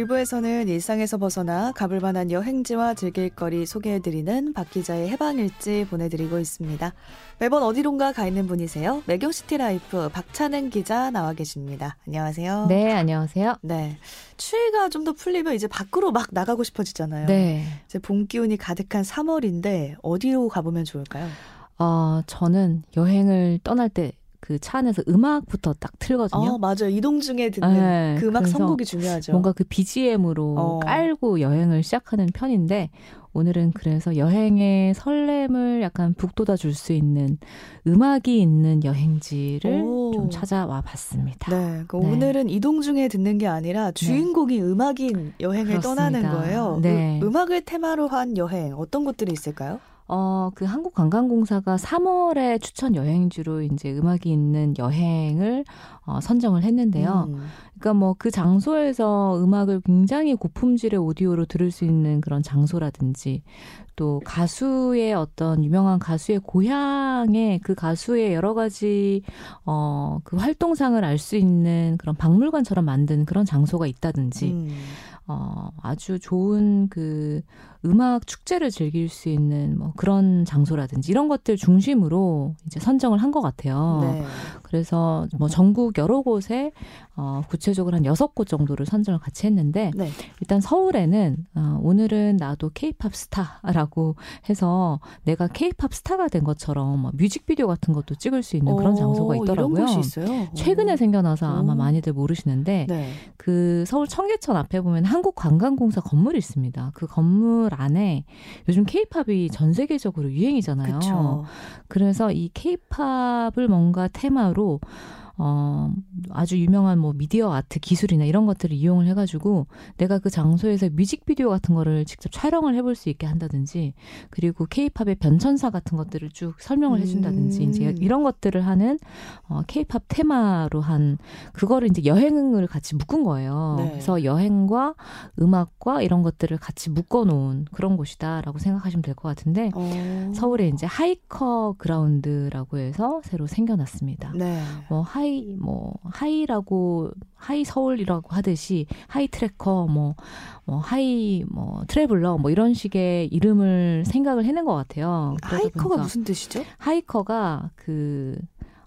일부에서는 일상에서 벗어나 가볼 만한 여행지와 즐길 거리 소개해드리는 박 기자의 해방일지 보내드리고 있습니다. 매번 어디론가 가 있는 분이세요. 매경시티라이프 박찬은 기자 나와 계십니다. 안녕하세요. 네, 안녕하세요. 네. 추위가 좀 더 풀리면 이제 밖으로 막 나가고 싶어지잖아요. 네. 이제 봄 기운이 가득한 3월인데 어디로 가보면 좋을까요? 어, 저는 여행을 떠날 때 그 차 안에서 음악부터 딱 틀거든요. 어, 맞아요. 이동 중에 듣는 네, 그 음악 선곡이 중요하죠. 뭔가 그 BGM으로 어. 깔고 여행을 시작하는 편인데 오늘은 그래서 여행의 설렘을 약간 북돋아 줄 수 있는 음악이 있는 여행지를 오. 좀 찾아와 봤습니다. 네, 그 네. 오늘은 이동 중에 듣는 게 아니라 주인공이 음악인 여행을 그렇습니다. 떠나는 거예요. 네. 그 음악을 테마로 한 여행 어떤 곳들이 있을까요? 어, 그 한국관광공사가 3월에 추천 여행지로 이제 음악이 있는 여행을 어, 선정을 했는데요. 음. 그러니까 뭐 그 장소에서 음악을 굉장히 고품질의 오디오로 들을 수 있는 그런 장소라든지 또 가수의 어떤 유명한 가수의 고향에 그 가수의 여러 가지 어 그 활동상을 알 수 있는 그런 박물관처럼 만든 그런 장소가 있다든지 음. 어 아주 좋은 그 음악 축제를 즐길 수 있는 뭐 그런 장소라든지 이런 것들 중심으로 이제 선정을 한 것 같아요. 네. 그래서 뭐 전국 여러 곳에 어 구체적으로 한 여섯 곳 정도를 선정을 같이 했는데 네. 일단 서울에는 어 오늘은 나도 케이팝 스타라고 해서 내가 케이팝 스타가 된 것처럼 뭐 뮤직비디오 같은 것도 찍을 수 있는 그런 어, 장소가 있더라고요. 이런 곳이 있어요. 최근에 오. 생겨나서 아마 오. 많이들 모르시는데 네. 그 서울 청계천 앞에 보면 한 국관광공사 건물이 있습니다. 그 건물 안에 요즘 케이팝이 전 세계적으로 유행이잖아요. 그렇죠. 그래서 이 케이팝을 뭔가 테마로 어, 아주 유명한 뭐 미디어 아트 기술이나 이런 것들을 이용을 해가지고 내가 그 장소에서 뮤직비디오 같은 거를 직접 촬영을 해볼 수 있게 한다든지 그리고 케이팝의 변천사 같은 것들을 쭉 설명을 해준다든지 음. 이제 이런 것들을 하는 어, 케이팝 테마로 한 그거를 이제 여행을 같이 묶은 거예요. 네. 그래서 여행과 음악과 이런 것들을 같이 묶어놓은 그런 곳이다라고 생각하시면 될 것 같은데 어. 서울에 이제 하이커 그라운드라고 해서 새로 생겨났습니다. 네. 뭐 hi 뭐 hi라고 Hi Seoul이라고 하듯이 hi tracker 뭐, 뭐 hi 뭐 traveler 뭐 이런 식의 이름을 생각을 해낸 것 같아요. 하이커가 보니까 무슨 뜻이죠? 하이커가 그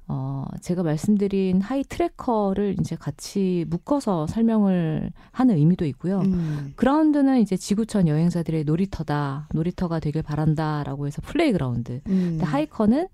어, 제가 말씀드린 hi tracker를 이제 같이 묶어서 설명을 하는 의미도 있고요. 음. 그라운드는 이제 지구촌 여행자들의 놀이터다, 놀이터가 되길 바란다라고 해서 playground. 음. 근데 하이커는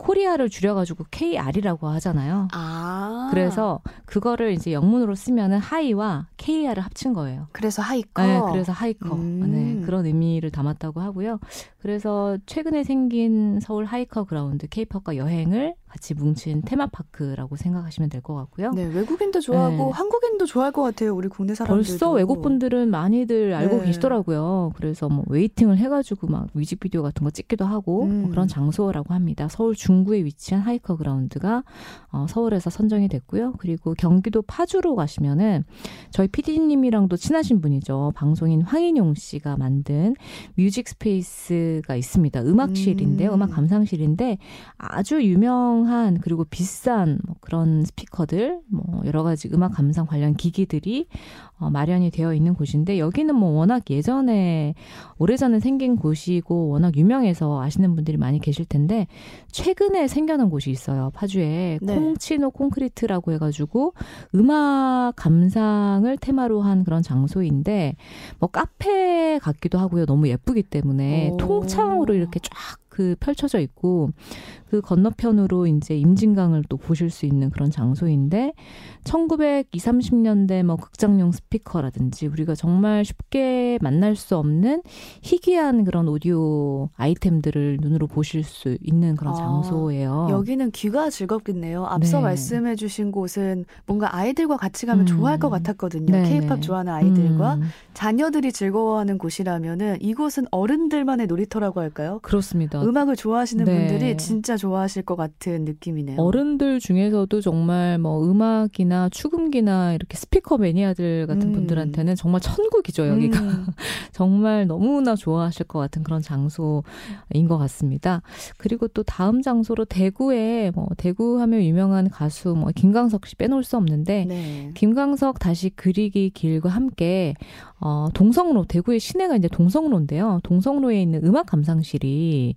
코리아를 줄여가지고 KR이라고 하잖아요. 아. 그래서 그거를 이제 영문으로 쓰면은 hi와 KR을 합친 거예요. 그래서 하이커. 네, 그래서 하이커. 음. 네, 그런 의미를 담았다고 하고요. 그래서 최근에 생긴 서울 하이커 그라운드 케이팝과 여행을 같이 뭉친 테마파크라고 생각하시면 될 것 같고요. 네, 외국인도 좋아하고 네. 한국인도 좋아할 것 같아요. 우리 국내 사람들도. 벌써 외국 분들은 많이들 알고 네. 계시더라고요. 그래서 뭐 waiting을 해가지고 막 뮤직비디오 같은 거 찍기도 하고 음. 뭐 그런 장소라고 합니다. 서울 중구에 위치한 하이커 그라운드가 어, 서울에서 선정이 됐고요. 그리고 경기도 파주로 가시면은 저희 PD님이랑도 친하신 분이죠. 방송인 황인용 씨가 만든 music space가 있습니다. 음악실인데 음. 음악 감상실인데 아주 유명 한 그리고 비싼 뭐 그런 스피커들 뭐 여러 가지 음악 감상 관련 기기들이 어, 마련이 되어 있는 곳인데 여기는 뭐 워낙 예전에 오래전에 생긴 곳이고 워낙 유명해서 아시는 분들이 많이 계실 텐데 최근에 생겨난 곳이 있어요. 파주에 네. 콩치노 콘크리트라고 해가지고 음악 감상을 테마로 한 그런 장소인데 뭐 카페 같기도 하고요. 너무 예쁘기 때문에 오. 통창으로 이렇게 쫙그 펼쳐져 있고 그 건너편으로 이제 임진강을 또 보실 수 있는 그런 장소인데 1920, 30년대 뭐 극장용 스피커라든지 우리가 정말 쉽게 만날 수 없는 희귀한 그런 오디오 아이템들을 눈으로 보실 수 있는 그런 아, 장소예요. 여기는 귀가 즐겁겠네요. 앞서 네. 말씀해 주신 곳은 뭔가 아이들과 같이 가면 음. 좋아할 것 같았거든요. 네, 케이팝 네. 좋아하는 아이들과 음, 자녀들이 즐거워하는 곳이라면은 이곳은 어른들만의 놀이터라고 할까요? 그렇습니다. 음악을 좋아하시는 네. 분들이 진짜 좋아하실 것 같은 느낌이네요. 어른들 중에서도 정말 뭐 음악이나 추금기나 이렇게 스피커 매니아들 같은 같은 음. 분들한테는 정말 천국이죠 여기가 음. 정말 너무나 좋아하실 것 같은 그런 장소인 것 같습니다. 그리고 또 다음 장소로 대구에 뭐 대구 하면 유명한 가수 뭐 김광석 씨 빼놓을 수 없는데 네. 김광석 다시 그리기 길과 함께 어 동성로 대구의 시내가 이제 동성로인데요. 동성로에 있는 음악 감상실이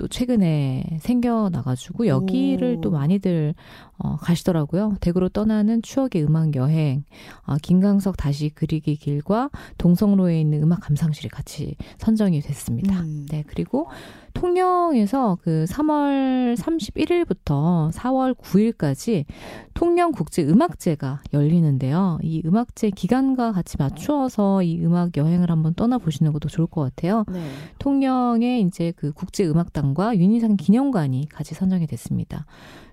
또 최근에 생겨나가지고 여기를 오. 또 많이들 어, 가시더라고요. 대구로 떠나는 추억의 음악 여행, 어, 김광석 다시 그리기 길과 동성로에 있는 음악 감상실이 같이 선정이 됐습니다. 음. 네, 그리고 통영에서 그 3월 31일부터 4월 9일까지 통영 국제 음악제가 열리는데요. 이 음악제 기간과 같이 맞추어서 이 음악 여행을 한번 떠나 보시는 것도 좋을 것 같아요. 네. 통영에 이제 그 국제 음악 단과 윤희상 기념관이 같이 선정이 됐습니다.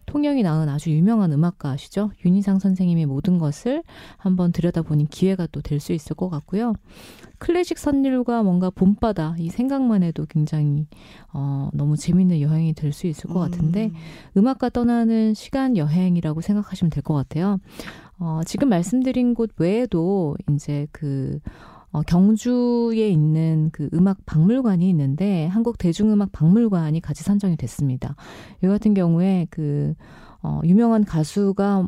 통영이 낳은 아주 유명한 음악가시죠. 윤희상 선생님의 모든 것을 한번 들여다보는 기회가 또 될 수 있을 것 같고요. 클래식 선율과 뭔가 봄바다 이 생각만 해도 굉장히 어, 너무 재밌는 여행이 될 수 있을 것 같은데 음. 음악과 떠나는 시간 여행이라고 생각하시면 될 것 같아요. 어, 지금 말씀드린 곳 외에도 이제 그 어, 경주에 있는 그 음악 박물관이 있는데 한국 대중음악 박물관이 같이 선정이 됐습니다. 이 같은 경우에 그 어, 유명한 가수가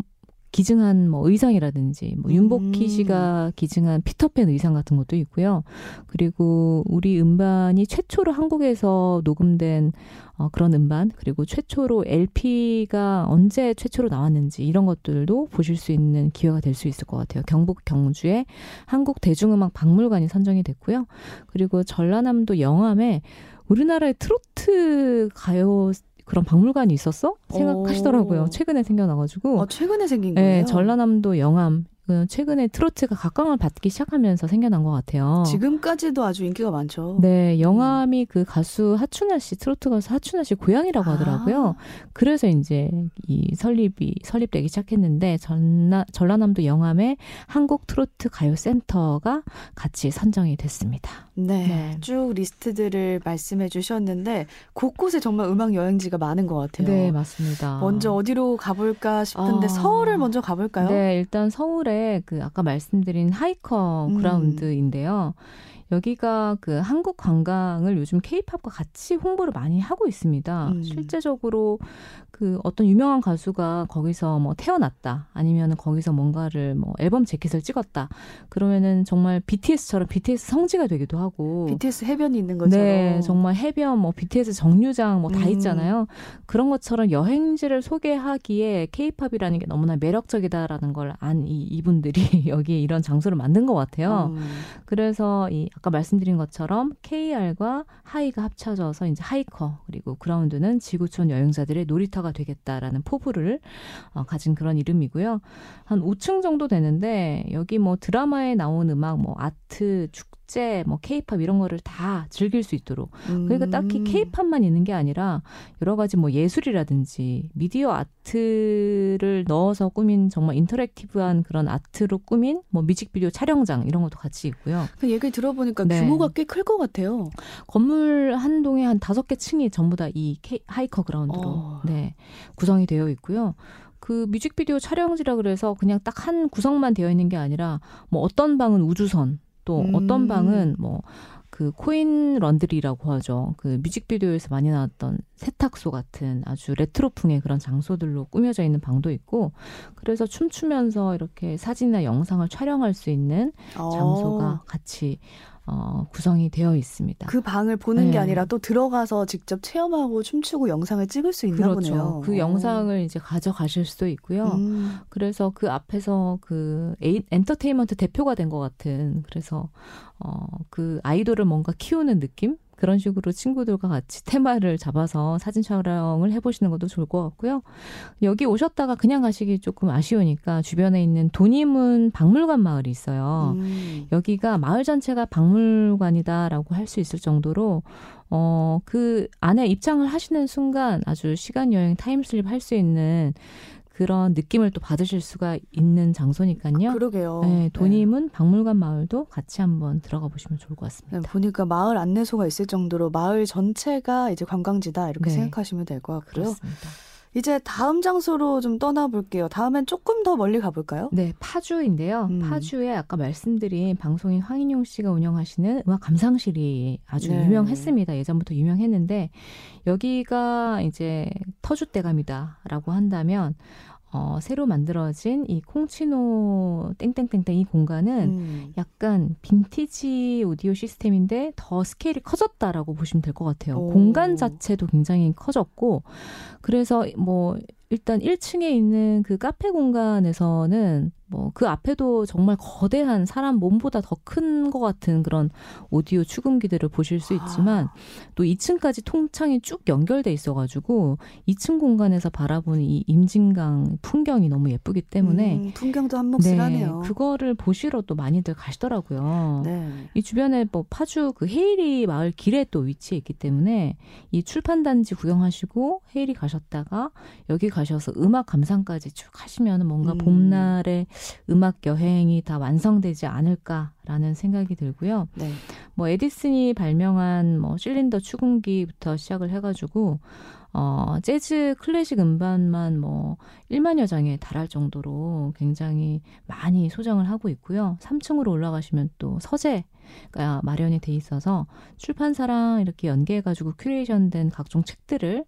기증한 뭐 의상이라든지 뭐 윤복희 음. 씨가 기증한 피터팬 의상 같은 것도 있고요. 그리고 우리 음반이 최초로 한국에서 녹음된 어, 그런 음반 그리고 최초로 LP가 언제 최초로 나왔는지 이런 것들도 보실 수 있는 기회가 될 수 있을 것 같아요. 경북 경주에 한국 대중음악 박물관이 선정이 됐고요. 그리고 전라남도 영암에 우리나라의 트로트 가요 그런 박물관이 있었어? 생각하시더라고요. 오. 최근에 생겨나가지고. 어, 최근에 생긴 네, 거예요. 전라남도 영암. 그 최근에 트로트가 각광을 받기 시작하면서 생겨난 것 같아요. 지금까지도 아주 인기가 많죠. 네, 영암이 그 가수 하춘아 씨, 트로트 가수 하춘아 씨 고향이라고 하더라고요. 그래서 이제 이 설립이 설립되기 시작했는데 전라 전라남도 영암에 한국 트로트 가요 센터가 같이 선정이 됐습니다. 네. 네. 쭉 리스트들을 말씀해 주셨는데 곳곳에 정말 음악 여행지가 많은 것 같아요. 네, 맞습니다. 먼저 어디로 가볼까 싶은데 아. 서울을 먼저 가볼까요? 네, 일단 서울에 그 아까 말씀드린 하이커 음. 그라운드인데요. 여기가 그 한국 관광을 요즘 케이팝과 같이 홍보를 많이 하고 있습니다. 음. 실제적으로 그 어떤 유명한 가수가 거기서 뭐 태어났다 아니면 거기서 뭔가를 뭐 앨범 재킷을 찍었다 그러면은 정말 BTS처럼 BTS 성지가 되기도 하고 BTS 해변이 있는 것처럼. 네, 정말 해변, 뭐 BTS 정류장 뭐다 음. 있잖아요. 그런 것처럼 여행지를 소개하기에 케이팝이라는 게 너무나 매력적이다라는 걸 안 이 이분들이 여기에 이런 장소를 만든 것 같아요. 음. 그래서 이 아까 말씀드린 것처럼 KR과 하이가 합쳐져서 이제 하이커 그리고 그라운드는 지구촌 여행자들의 놀이터가 되겠다라는 포부를 어, 가진 그런 이름이고요. 한 5층 정도 되는데 여기 뭐 드라마에 나온 음악 뭐 아트 축 제 뭐 케이팝 이런 거를 다 즐길 수 있도록 그러니까 딱히 음. 케이팝만 있는 게 아니라 여러 가지 뭐 예술이라든지 미디어 아트를 넣어서 꾸민 정말 인터랙티브한 그런 아트로 꾸민 뭐 뮤직비디오 촬영장 이런 것도 같이 있고요. 그 얘기 들어보니까 네. 규모가 꽤 클 것 같아요. 건물 한 동에 한 다섯 개 층이 전부 다 이 하이커 그라운드로 어. 네 구성이 되어 있고요. 그 뮤직비디오 촬영지라 그래서 그냥 딱 한 구성만 되어 있는 게 아니라 뭐 어떤 방은 우주선 또 음. 어떤 방은 뭐 그 코인 런드리라고 하죠. 그 뮤직비디오에서 많이 나왔던 세탁소 같은 아주 레트로풍의 그런 장소들로 꾸며져 있는 방도 있고 그래서 춤추면서 이렇게 사진이나 영상을 촬영할 수 있는 장소가 어. 같이 어, 구성이 되어 있습니다. 그 방을 보는 네. 게 아니라 또 들어가서 직접 체험하고 춤추고 영상을 찍을 수 있나 그렇죠. 보네요. 그 어. 영상을 이제 가져가실 수도 있고요. 음. 그래서 그 앞에서 그 에이- 엔터테인먼트 대표가 된 것 같은 그래서 어 그 아이돌을 뭔가 키우는 느낌 그런 식으로 친구들과 같이 테마를 잡아서 사진 촬영을 해보시는 것도 좋을 것 같고요. 여기 오셨다가 그냥 가시기 조금 아쉬우니까 주변에 있는 돈이문 박물관 마을이 있어요. 음. 여기가 마을 전체가 박물관이다라고 할 수 있을 정도로 어, 그 안에 입장을 하시는 순간 아주 시간 여행 time slip 할 수 있는 그런 느낌을 또 받으실 수가 있는 장소니까요. 그러게요. 네, 돈의문 박물관 마을도 같이 한번 들어가 보시면 좋을 것 같습니다. 네, 보니까 마을 안내소가 있을 정도로 마을 전체가 이제 관광지다 이렇게 네. 생각하시면 될 것 같고요. 그렇습니다. 이제 다음 장소로 좀 떠나볼게요. 다음엔 조금 더 멀리 가볼까요? 네, 파주인데요. 음. 파주에 아까 말씀드린 방송인 황인용 씨가 운영하시는 음악 감상실이 아주 네. 유명했습니다. 예전부터 유명했는데 여기가 이제 터줏대감이다라고 한다면 어, 새로 만들어진 이 콩치노 땡땡땡땡 이 공간은 음. 약간 빈티지 오디오 시스템인데 더 스케일이 커졌다라고 보시면 될 것 같아요. 오. 공간 자체도 굉장히 커졌고 그래서 뭐 일단 1층에 있는 그 카페 공간에서는 뭐 그 앞에도 정말 거대한 사람 몸보다 더 큰 것 같은 그런 오디오 추금기들을 보실 수 있지만 아. 또 2층까지 통창이 쭉 연결돼 있어가지고 2층 공간에서 바라보는 이 임진강 풍경이 너무 예쁘기 때문에 음, 풍경도 한몫을하네요. 네, 그거를 보시러 또 많이들 가시더라고요. 네. 이 주변에 뭐 파주 그 헤이리 마을 길에 또 위치해 있기 때문에 이 출판단지 구경하시고 헤이리 가셨다가 여기 가셔서 음악 감상까지 쭉 하시면 뭔가 음. 봄날에 음악 여행이 다 완성되지 않을까라는 생각이 들고요. 네. 뭐 에디슨이 발명한 뭐 실린더 추궁기부터 시작을 해가지고 어, 재즈 클래식 음반만 뭐 1만여 장에 달할 정도로 굉장히 많이 소장을 하고 있고요. 3층으로 올라가시면 또 서재가 마련이 돼 있어서 출판사랑 이렇게 연계해가지고 큐레이션된 각종 책들을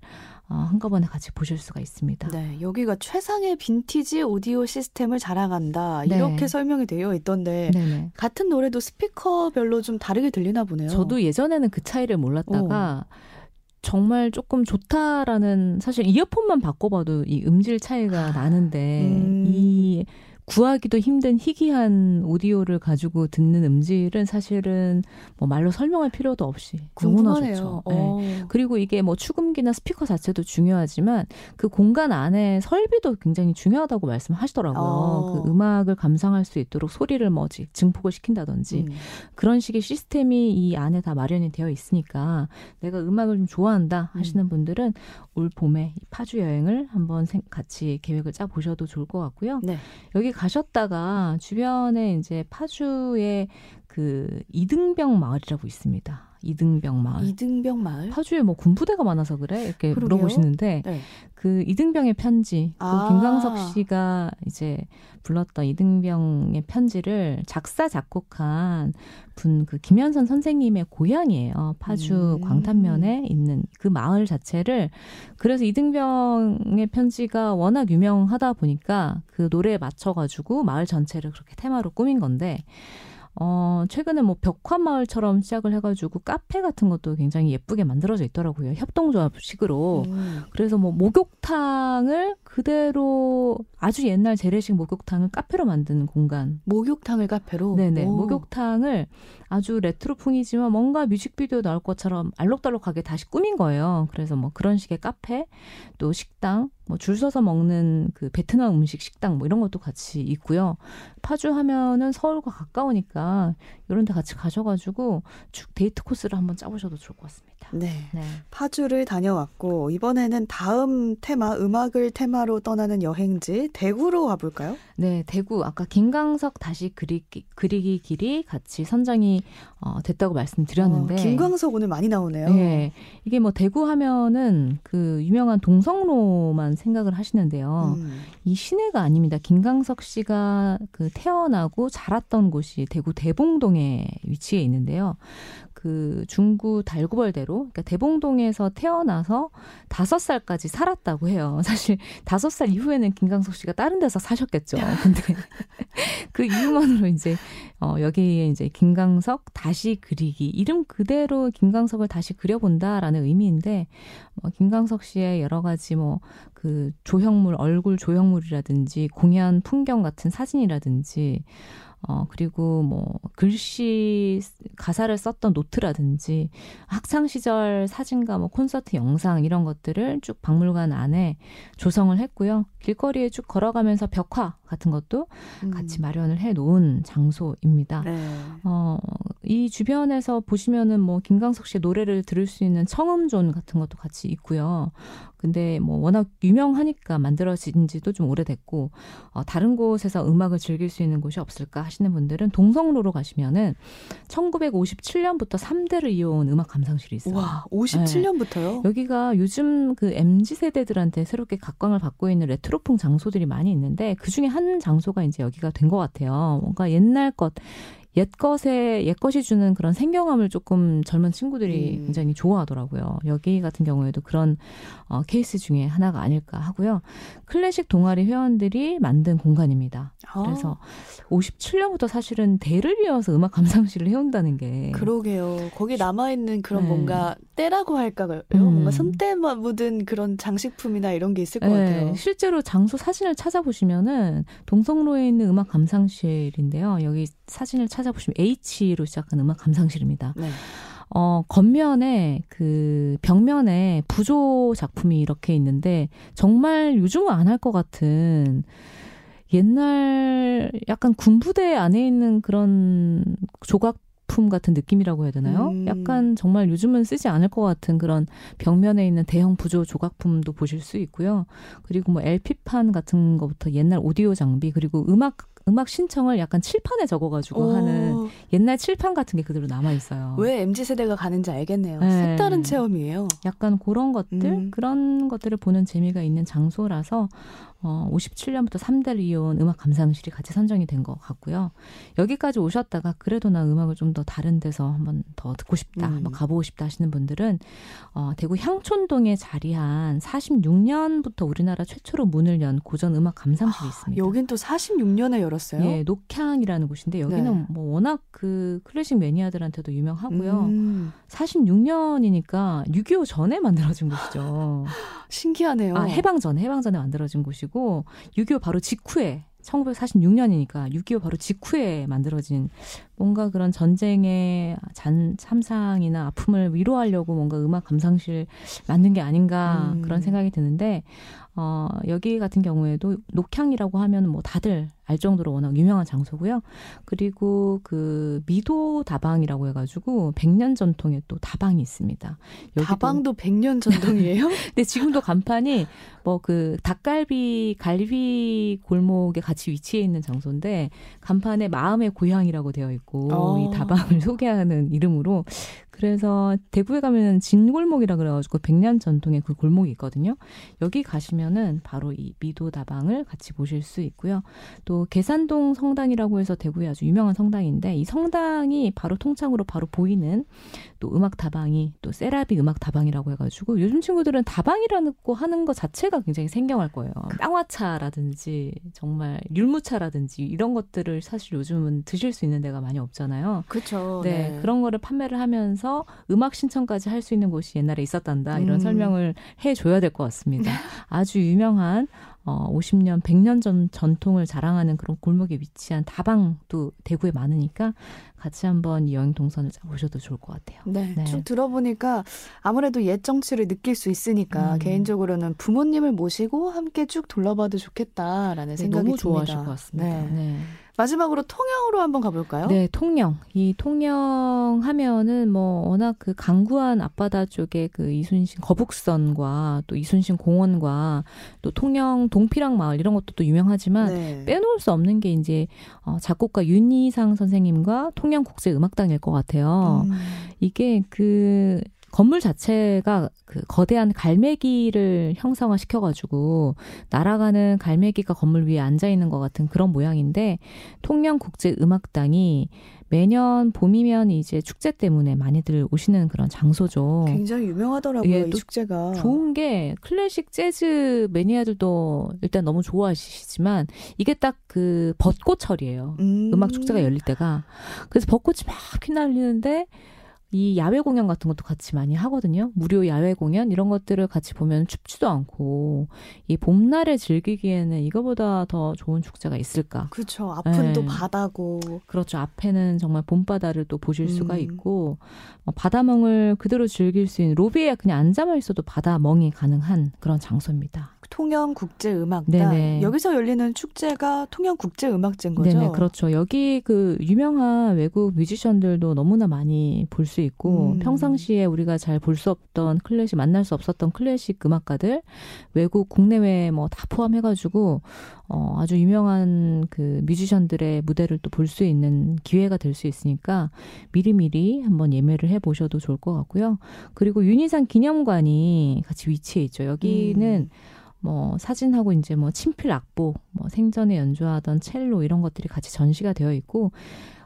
어, 한꺼번에 같이 보실 수가 있습니다. 네, 여기가 최상의 빈티지 오디오 시스템을 자랑한다 네. 이렇게 설명이 되어 있던데 네네. 같은 노래도 스피커별로 좀 다르게 들리나 보네요. 저도 예전에는 그 차이를 몰랐다가 오. 정말 조금 좋다라는 사실 이어폰만 바꿔봐도 이 음질 차이가 아, 나는데 음. 이 구하기도 힘든 희귀한 오디오를 가지고 듣는 음질은 사실은 뭐 말로 설명할 필요도 없이 너무나 좋죠. 네. 어. 그리고 이게 뭐 추금기나 스피커 자체도 중요하지만 그 공간 안에 설비도 굉장히 중요하다고 말씀하시더라고요. 어. 그 음악을 감상할 수 있도록 소리를 뭐지 증폭을 시킨다든지 음. 그런 식의 시스템이 이 안에 다 마련이 되어 있으니까 내가 음악을 좀 좋아한다 하시는 음. 분들은 올 봄에 파주 여행을 한번 같이 계획을 짜 보셔도 좋을 것 같고요. 네. 여기 가셨다가 주변에 이제 파주에 그 이등병 마을이라고 있습니다. 이등병 마을. 이등병 마을? 파주에 뭐 군부대가 많아서 그래? 이렇게 그러게요? 물어보시는데 네. 그 이등병의 편지, 그 아. 그 김광석 씨가 이제 불렀던 이등병의 편지를 작사 작곡한 분 그 김현선 선생님의 고향이에요. 파주 음. 광탄면에 있는 그 마을 자체를 그래서 이등병의 편지가 워낙 유명하다 보니까 그 노래에 맞춰 가지고 마을 전체를 그렇게 테마로 꾸민 건데 어, 최근에 뭐 벽화마을처럼 시작을 해가지고 카페 같은 것도 굉장히 예쁘게 만들어져 있더라고요. 협동조합식으로. 음. 그래서 뭐 목욕탕을 그대로 아주 옛날 재래식 목욕탕을 카페로 만드는 공간. 목욕탕을 카페로? 네네. 오. 목욕탕을 아주 레트로풍이지만 뭔가 뮤직비디오 나올 것처럼 알록달록하게 다시 꾸민 거예요. 그래서 뭐 그런 식의 카페, 또 식당, 뭐 줄 서서 먹는 그 베트남 음식 식당 뭐 이런 것도 같이 있고요. 파주 하면은 서울과 가까우니까 이런 데 같이 가셔가지고 쭉 데이트 코스를 한번 짜보셔도 좋을 것 같습니다. 네. 네. 파주를 다녀왔고 이번에는 다음 테마 음악을 테마로 떠나는 여행지 대구로 가볼까요? 네, 대구 아까 김광석 다시 그리기, 그리기 길이 같이 선정이 어, 됐다고 말씀드렸는데 어, 김광석 오늘 많이 나오네요. 네, 이게 뭐 대구 하면은 그 유명한 동성로만 생각을 하시는데요. 음. 이 시내가 아닙니다. 김광석 씨가 그 태어나고 자랐던 곳이 대구 대봉동에 위치해 있는데요. 그 중구 달구벌대로 그러니까 대봉동에서 태어나서 다섯 살까지 살았다고 해요. 사실 다섯 살 이후에는 김강석 씨가 다른 데서 사셨겠죠. 근데 그 이유만으로 이제 어 여기에 이제 김강석 다시 그리기 이름 그대로 김강석을 다시 그려본다라는 의미인데 뭐 김강석 씨의 여러 가지 뭐 그 조형물 얼굴 조형물이라든지 공연 풍경 같은 사진이라든지 어, 그리고 뭐, 글씨, 가사를 썼던 노트라든지, 학창 시절 사진과 뭐 콘서트 영상 이런 것들을 쭉 박물관 안에 조성을 했고요. 길거리에 쭉 걸어가면서 벽화 같은 것도 음. 같이 마련을 해 놓은 장소입니다. 네. 어, 이 주변에서 보시면은 뭐, 김광석 씨의 노래를 들을 수 있는 청음zone 같은 것도 같이 있고요. 근데 뭐 워낙 유명하니까 만들어진 지도 좀 오래됐고 어, 다른 곳에서 음악을 즐길 수 있는 곳이 없을까 하시는 분들은 동성로로 가시면은 1957년부터 3대를 이어온 음악 감상실이 있어요. 와, 57년부터요? 네. 여기가 요즘 그 MZ 세대들한테 새롭게 각광을 받고 있는 레트로풍 장소들이 많이 있는데 그 중에 한 장소가 이제 여기가 된 것 같아요. 뭔가 옛날 것 옛것에 옛것이 주는 그런 생경함을 조금 젊은 친구들이 음. 굉장히 좋아하더라고요. 여기 같은 경우에도 그런 어, 케이스 중에 하나가 아닐까 하고요. 클래식 동아리 회원들이 만든 공간입니다. 아. 그래서 57년부터 사실은 대를 이어서 음악 감상실을 해온다는 게 그러게요. 거기 남아 있는 그런 네. 뭔가 때라고 할까요? 음. 뭔가 손때만 묻은 그런 장식품이나 이런 게 있을 것 네. 같아요. 실제로 장소 사진을 찾아보시면은 동성로에 있는 음악 감상실인데요. 여기 사진을 찾아 찾아보시면 H로 시작한 음악 감상실입니다. 네. 어, 겉면에 그 벽면에 부조 작품이 이렇게 있는데 정말 요즘은 안 할 것 같은 옛날 약간 군부대 안에 있는 그런 조각 품 같은 느낌이라고 해야 되나요? 음. 약간 정말 요즘은 쓰지 않을 것 같은 그런 벽면에 있는 대형 부조 조각품도 보실 수 있고요. 그리고 뭐 LP판 같은 것부터 옛날 오디오 장비 그리고 음악 음악 신청을 약간 칠판에 적어가지고 오. 하는 옛날 칠판 같은 게 그대로 남아 있어요. 왜 mz 세대가 가는지 알겠네요. 네. 색다른 체험이에요. 약간 그런 것들 음. 그런 것들을 보는 재미가 있는 장소라서 어, 57년부터 3대를 이어온 음악 감상실이 같이 선정이 된 것 같고요. 여기까지 오셨다가 그래도 나 음악을 좀 더 다른 데서 한번 더 듣고 싶다, 음. 한번 가보고 싶다 하시는 분들은 어, 대구 향촌동에 자리한 46년부터 우리나라 최초로 문을 연 고전 음악 감상실이 아, 있습니다. 여긴 또 46년에 열었어요? 예, 녹향이라는 곳인데 여기는 네. 뭐 워낙 그 클래식 매니아들한테도 유명하고요. 음. 46년이니까 6.25 전에 만들어진 곳이죠. 신기하네요. 아, 해방 전에, 해방 전에 만들어진 곳이고, 6.25 바로 직후에, 1946년이니까 6.25 바로 직후에 만들어진 뭔가 그런 전쟁의 잔, 참상이나 아픔을 위로하려고 뭔가 음악 감상실 만든 게 아닌가 음. 그런 생각이 드는데, 어, 여기 같은 경우에도 녹향이라고 하면 뭐 다들 알 정도로 워낙 유명한 장소고요. 그리고 그 미도 다방이라고 해가지고 100년 전통의 또 다방이 있습니다. 다방도 100년 전통이에요? 근데 지금도 간판이 뭐 그 닭갈비 갈비 골목에 같이 위치해 있는 장소인데 간판에 마음의 고향이라고 되어 있고 어. 이 다방을 소개하는 이름으로 그래서 대구에 가면은 진골목이라 그래가지고 백년 전통의 그 골목이 있거든요. 여기 가시면은 바로 이 미도 다방을 같이 보실 수 있고요. 또 계산동 성당이라고 해서 대구에 아주 유명한 성당인데 이 성당이 바로 통창으로 바로 보이는 또 음악 다방이 또 세라비 음악 다방이라고 해가지고 요즘 친구들은 다방이라는 거 하는 것 자체가 굉장히 생경할 거예요. 빵화차라든지 정말 율무차라든지 이런 것들을 사실 요즘은 드실 수 있는 데가 많이 없잖아요. 그렇죠. 네, 네. 그런 거를 판매를 하면서 음악 신청까지 할 수 있는 곳이 옛날에 있었단다. 이런 음. 설명을 해줘야 될 것 같습니다. 아주 유명한 어, 50년, 100년 전 전통을 자랑하는 그런 골목에 위치한 다방도 대구에 많으니까 같이 한번 이 여행 동선을 보셔도 좋을 것 같아요. 네, 네. 쭉 들어보니까 아무래도 옛 정치를 느낄 수 있으니까 음. 개인적으로는 부모님을 모시고 함께 쭉 둘러봐도 좋겠다라는 네, 생각이 너무 듭니다. 좋아하실 것 같습니다. 네. 네. 마지막으로 통영으로 한번 가볼까요? 네, 통영. 이 통영 하면은 뭐 워낙 그 강구한 앞바다 쪽에 그 이순신 거북선과 또 이순신 공원과 또 통영 동피랑 마을 이런 것도 또 유명하지만 네. 빼놓을 수 없는 게 이제 어, 작곡가 윤희상 선생님과 통영 국제 음악당일 것 같아요. 음. 이게 그 건물 자체가 그 거대한 갈매기를 형상화 시켜가지고 날아가는 갈매기가 건물 위에 앉아 있는 것 같은 그런 모양인데 통영 국제 음악당이 매년 봄이면 이제 축제 때문에 많이들 오시는 그런 장소죠. 굉장히 유명하더라고요, 예, 이 축제가. 좋은 게 클래식 재즈 매니아들도 일단 너무 좋아하시지만 이게 딱 그 벚꽃철이에요. 음. 음악 축제가 열릴 때가. 그래서 벚꽃이 막 휘날리는데 이 야외 공연 같은 것도 같이 많이 하거든요. 무료 야외 공연 이런 것들을 같이 보면 춥지도 않고 이 봄날에 즐기기에는 이거보다 더 좋은 축제가 있을까? 그렇죠. 앞은 네. 또 바다고. 그렇죠. 앞에는 정말 봄바다를 또 보실 음. 수가 있고 어, 바다멍을 그대로 즐길 수 있는 로비에 그냥 앉아만 있어도 바다멍이 가능한 그런 장소입니다. 통영국제음악단 네네. 여기서 열리는 축제가 통영국제음악제인 거죠? 네네 그렇죠. 여기 그 유명한 외국 뮤지션들도 너무나 많이 볼 수 있고 음. 평상시에 우리가 잘 볼 수 없던 클래식 만날 수 없었던 클래식 음악가들 외국 국내외 뭐 다 포함해가지고 어, 아주 유명한 그 뮤지션들의 무대를 또 볼 수 있는 기회가 될 수 있으니까 미리미리 한번 예매를 해 보셔도 좋을 것 같고요. 그리고 윤희상 기념관이 같이 위치해 있죠. 여기는 음. 뭐 사진하고 이제 뭐 친필 악보, 뭐 생전에 연주하던 첼로 이런 것들이 같이 전시가 되어 있고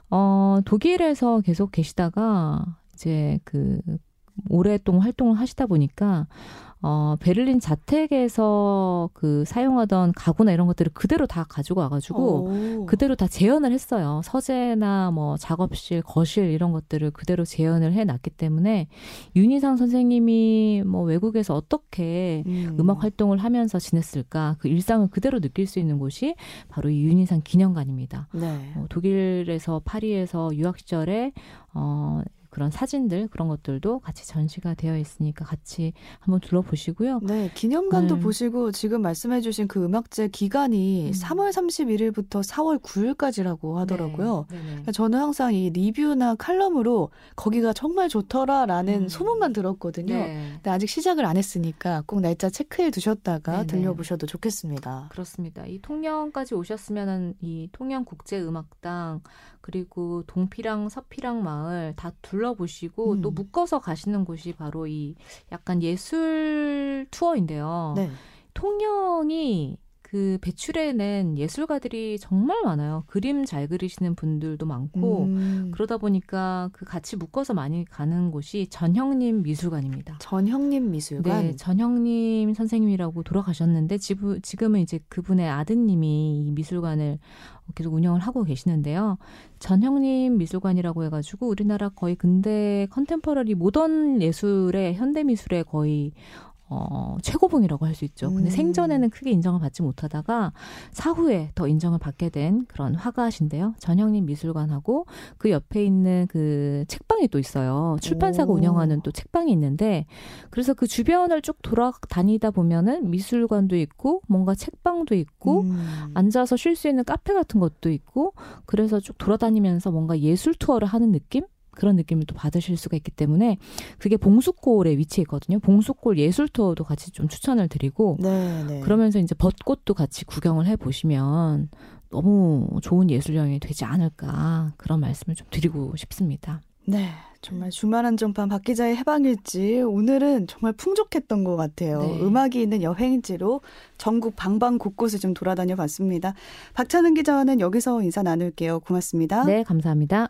어 독일에서 계속 계시다가 이제 그 오랫동안 활동을 하시다 보니까 어, 베를린 자택에서 그 사용하던 가구나 이런 것들을 그대로 다 가지고 와가지고 오. 그대로 다 재현을 했어요. 서재나 뭐 작업실, 거실 이런 것들을 그대로 재현을 해놨기 때문에 윤희상 선생님이 뭐 외국에서 어떻게 음. 악 활동을 하면서 지냈을까 그 일상을 그대로 느낄 수 있는 곳이 바로 이 윤희상 기념관입니다. 네. 어, 독일에서 파리에서 유학 시절에 어, 그런 사진들 그런 것들도 같이 전시가 되어 있으니까 같이 한번 둘러보시고요. 네, 기념관도 네. 보시고 지금 말씀해주신 그 음악제 기간이 음. 3월 31일부터 4월 9일까지라고 하더라고요. 네. 그러니까 저는 항상 이 리뷰나 칼럼으로 거기가 정말 좋더라라는 음. 소문만 들었거든요. 네. 근데 아직 시작을 안 했으니까 꼭 날짜 체크해 두셨다가 들려보셔도 좋겠습니다. 그렇습니다. 이 통영까지 오셨으면은 이 통영 국제 음악당 그리고 동피랑 서피랑 마을 다 둘러보시고 음. 또 묶어서 가시는 곳이 바로 이 약간 예술 투어인데요. 네. 통영이 그 배출해낸 예술가들이 정말 많아요. 그림 잘 그리시는 분들도 많고 음. 그러다 보니까 그 같이 묶어서 많이 가는 곳이 전형님 미술관입니다. 전형님 미술관. 네, 전형님 선생님이라고 돌아가셨는데 지금 지금은 이제 그분의 아드님이 이 미술관을 계속 운영을 하고 계시는데요. 전형님 미술관이라고 해가지고 우리나라 거의 근대 컨템퍼러리 모던 예술의 현대 미술의 거의 어, 최고봉이라고 할 수 있죠. 근데 음. 생전에는 크게 인정을 받지 못하다가 사후에 더 인정을 받게 된 그런 화가신데요. 전형님 미술관하고 그 옆에 있는 그 책방이 또 있어요. 출판사가 오. 운영하는 또 책방이 있는데 그래서 그 주변을 쭉 돌아다니다 보면은 미술관도 있고 뭔가 책방도 있고 음. 앉아서 쉴 수 있는 카페 같은 것도 있고 그래서 쭉 돌아다니면서 뭔가 예술 투어를 하는 느낌? 그런 느낌을 또 받으실 수가 있기 때문에 그게 봉수골에 위치해 있거든요. 봉수골 예술 투어도 같이 좀 추천을 드리고 네, 네. 그러면서 이제 벚꽃도 같이 구경을 해 보시면 너무 좋은 예술 여행이 되지 않을까 그런 말씀을 좀 드리고 싶습니다. 네. 정말 주말 한정판 박 기자의 해방일지 오늘은 정말 풍족했던 것 같아요. 네. 음악이 있는 여행지로 전국 방방 곳곳을 좀 돌아다녀 봤습니다. 박찬은 기자와는 여기서 인사 나눌게요. 고맙습니다. 네, 감사합니다.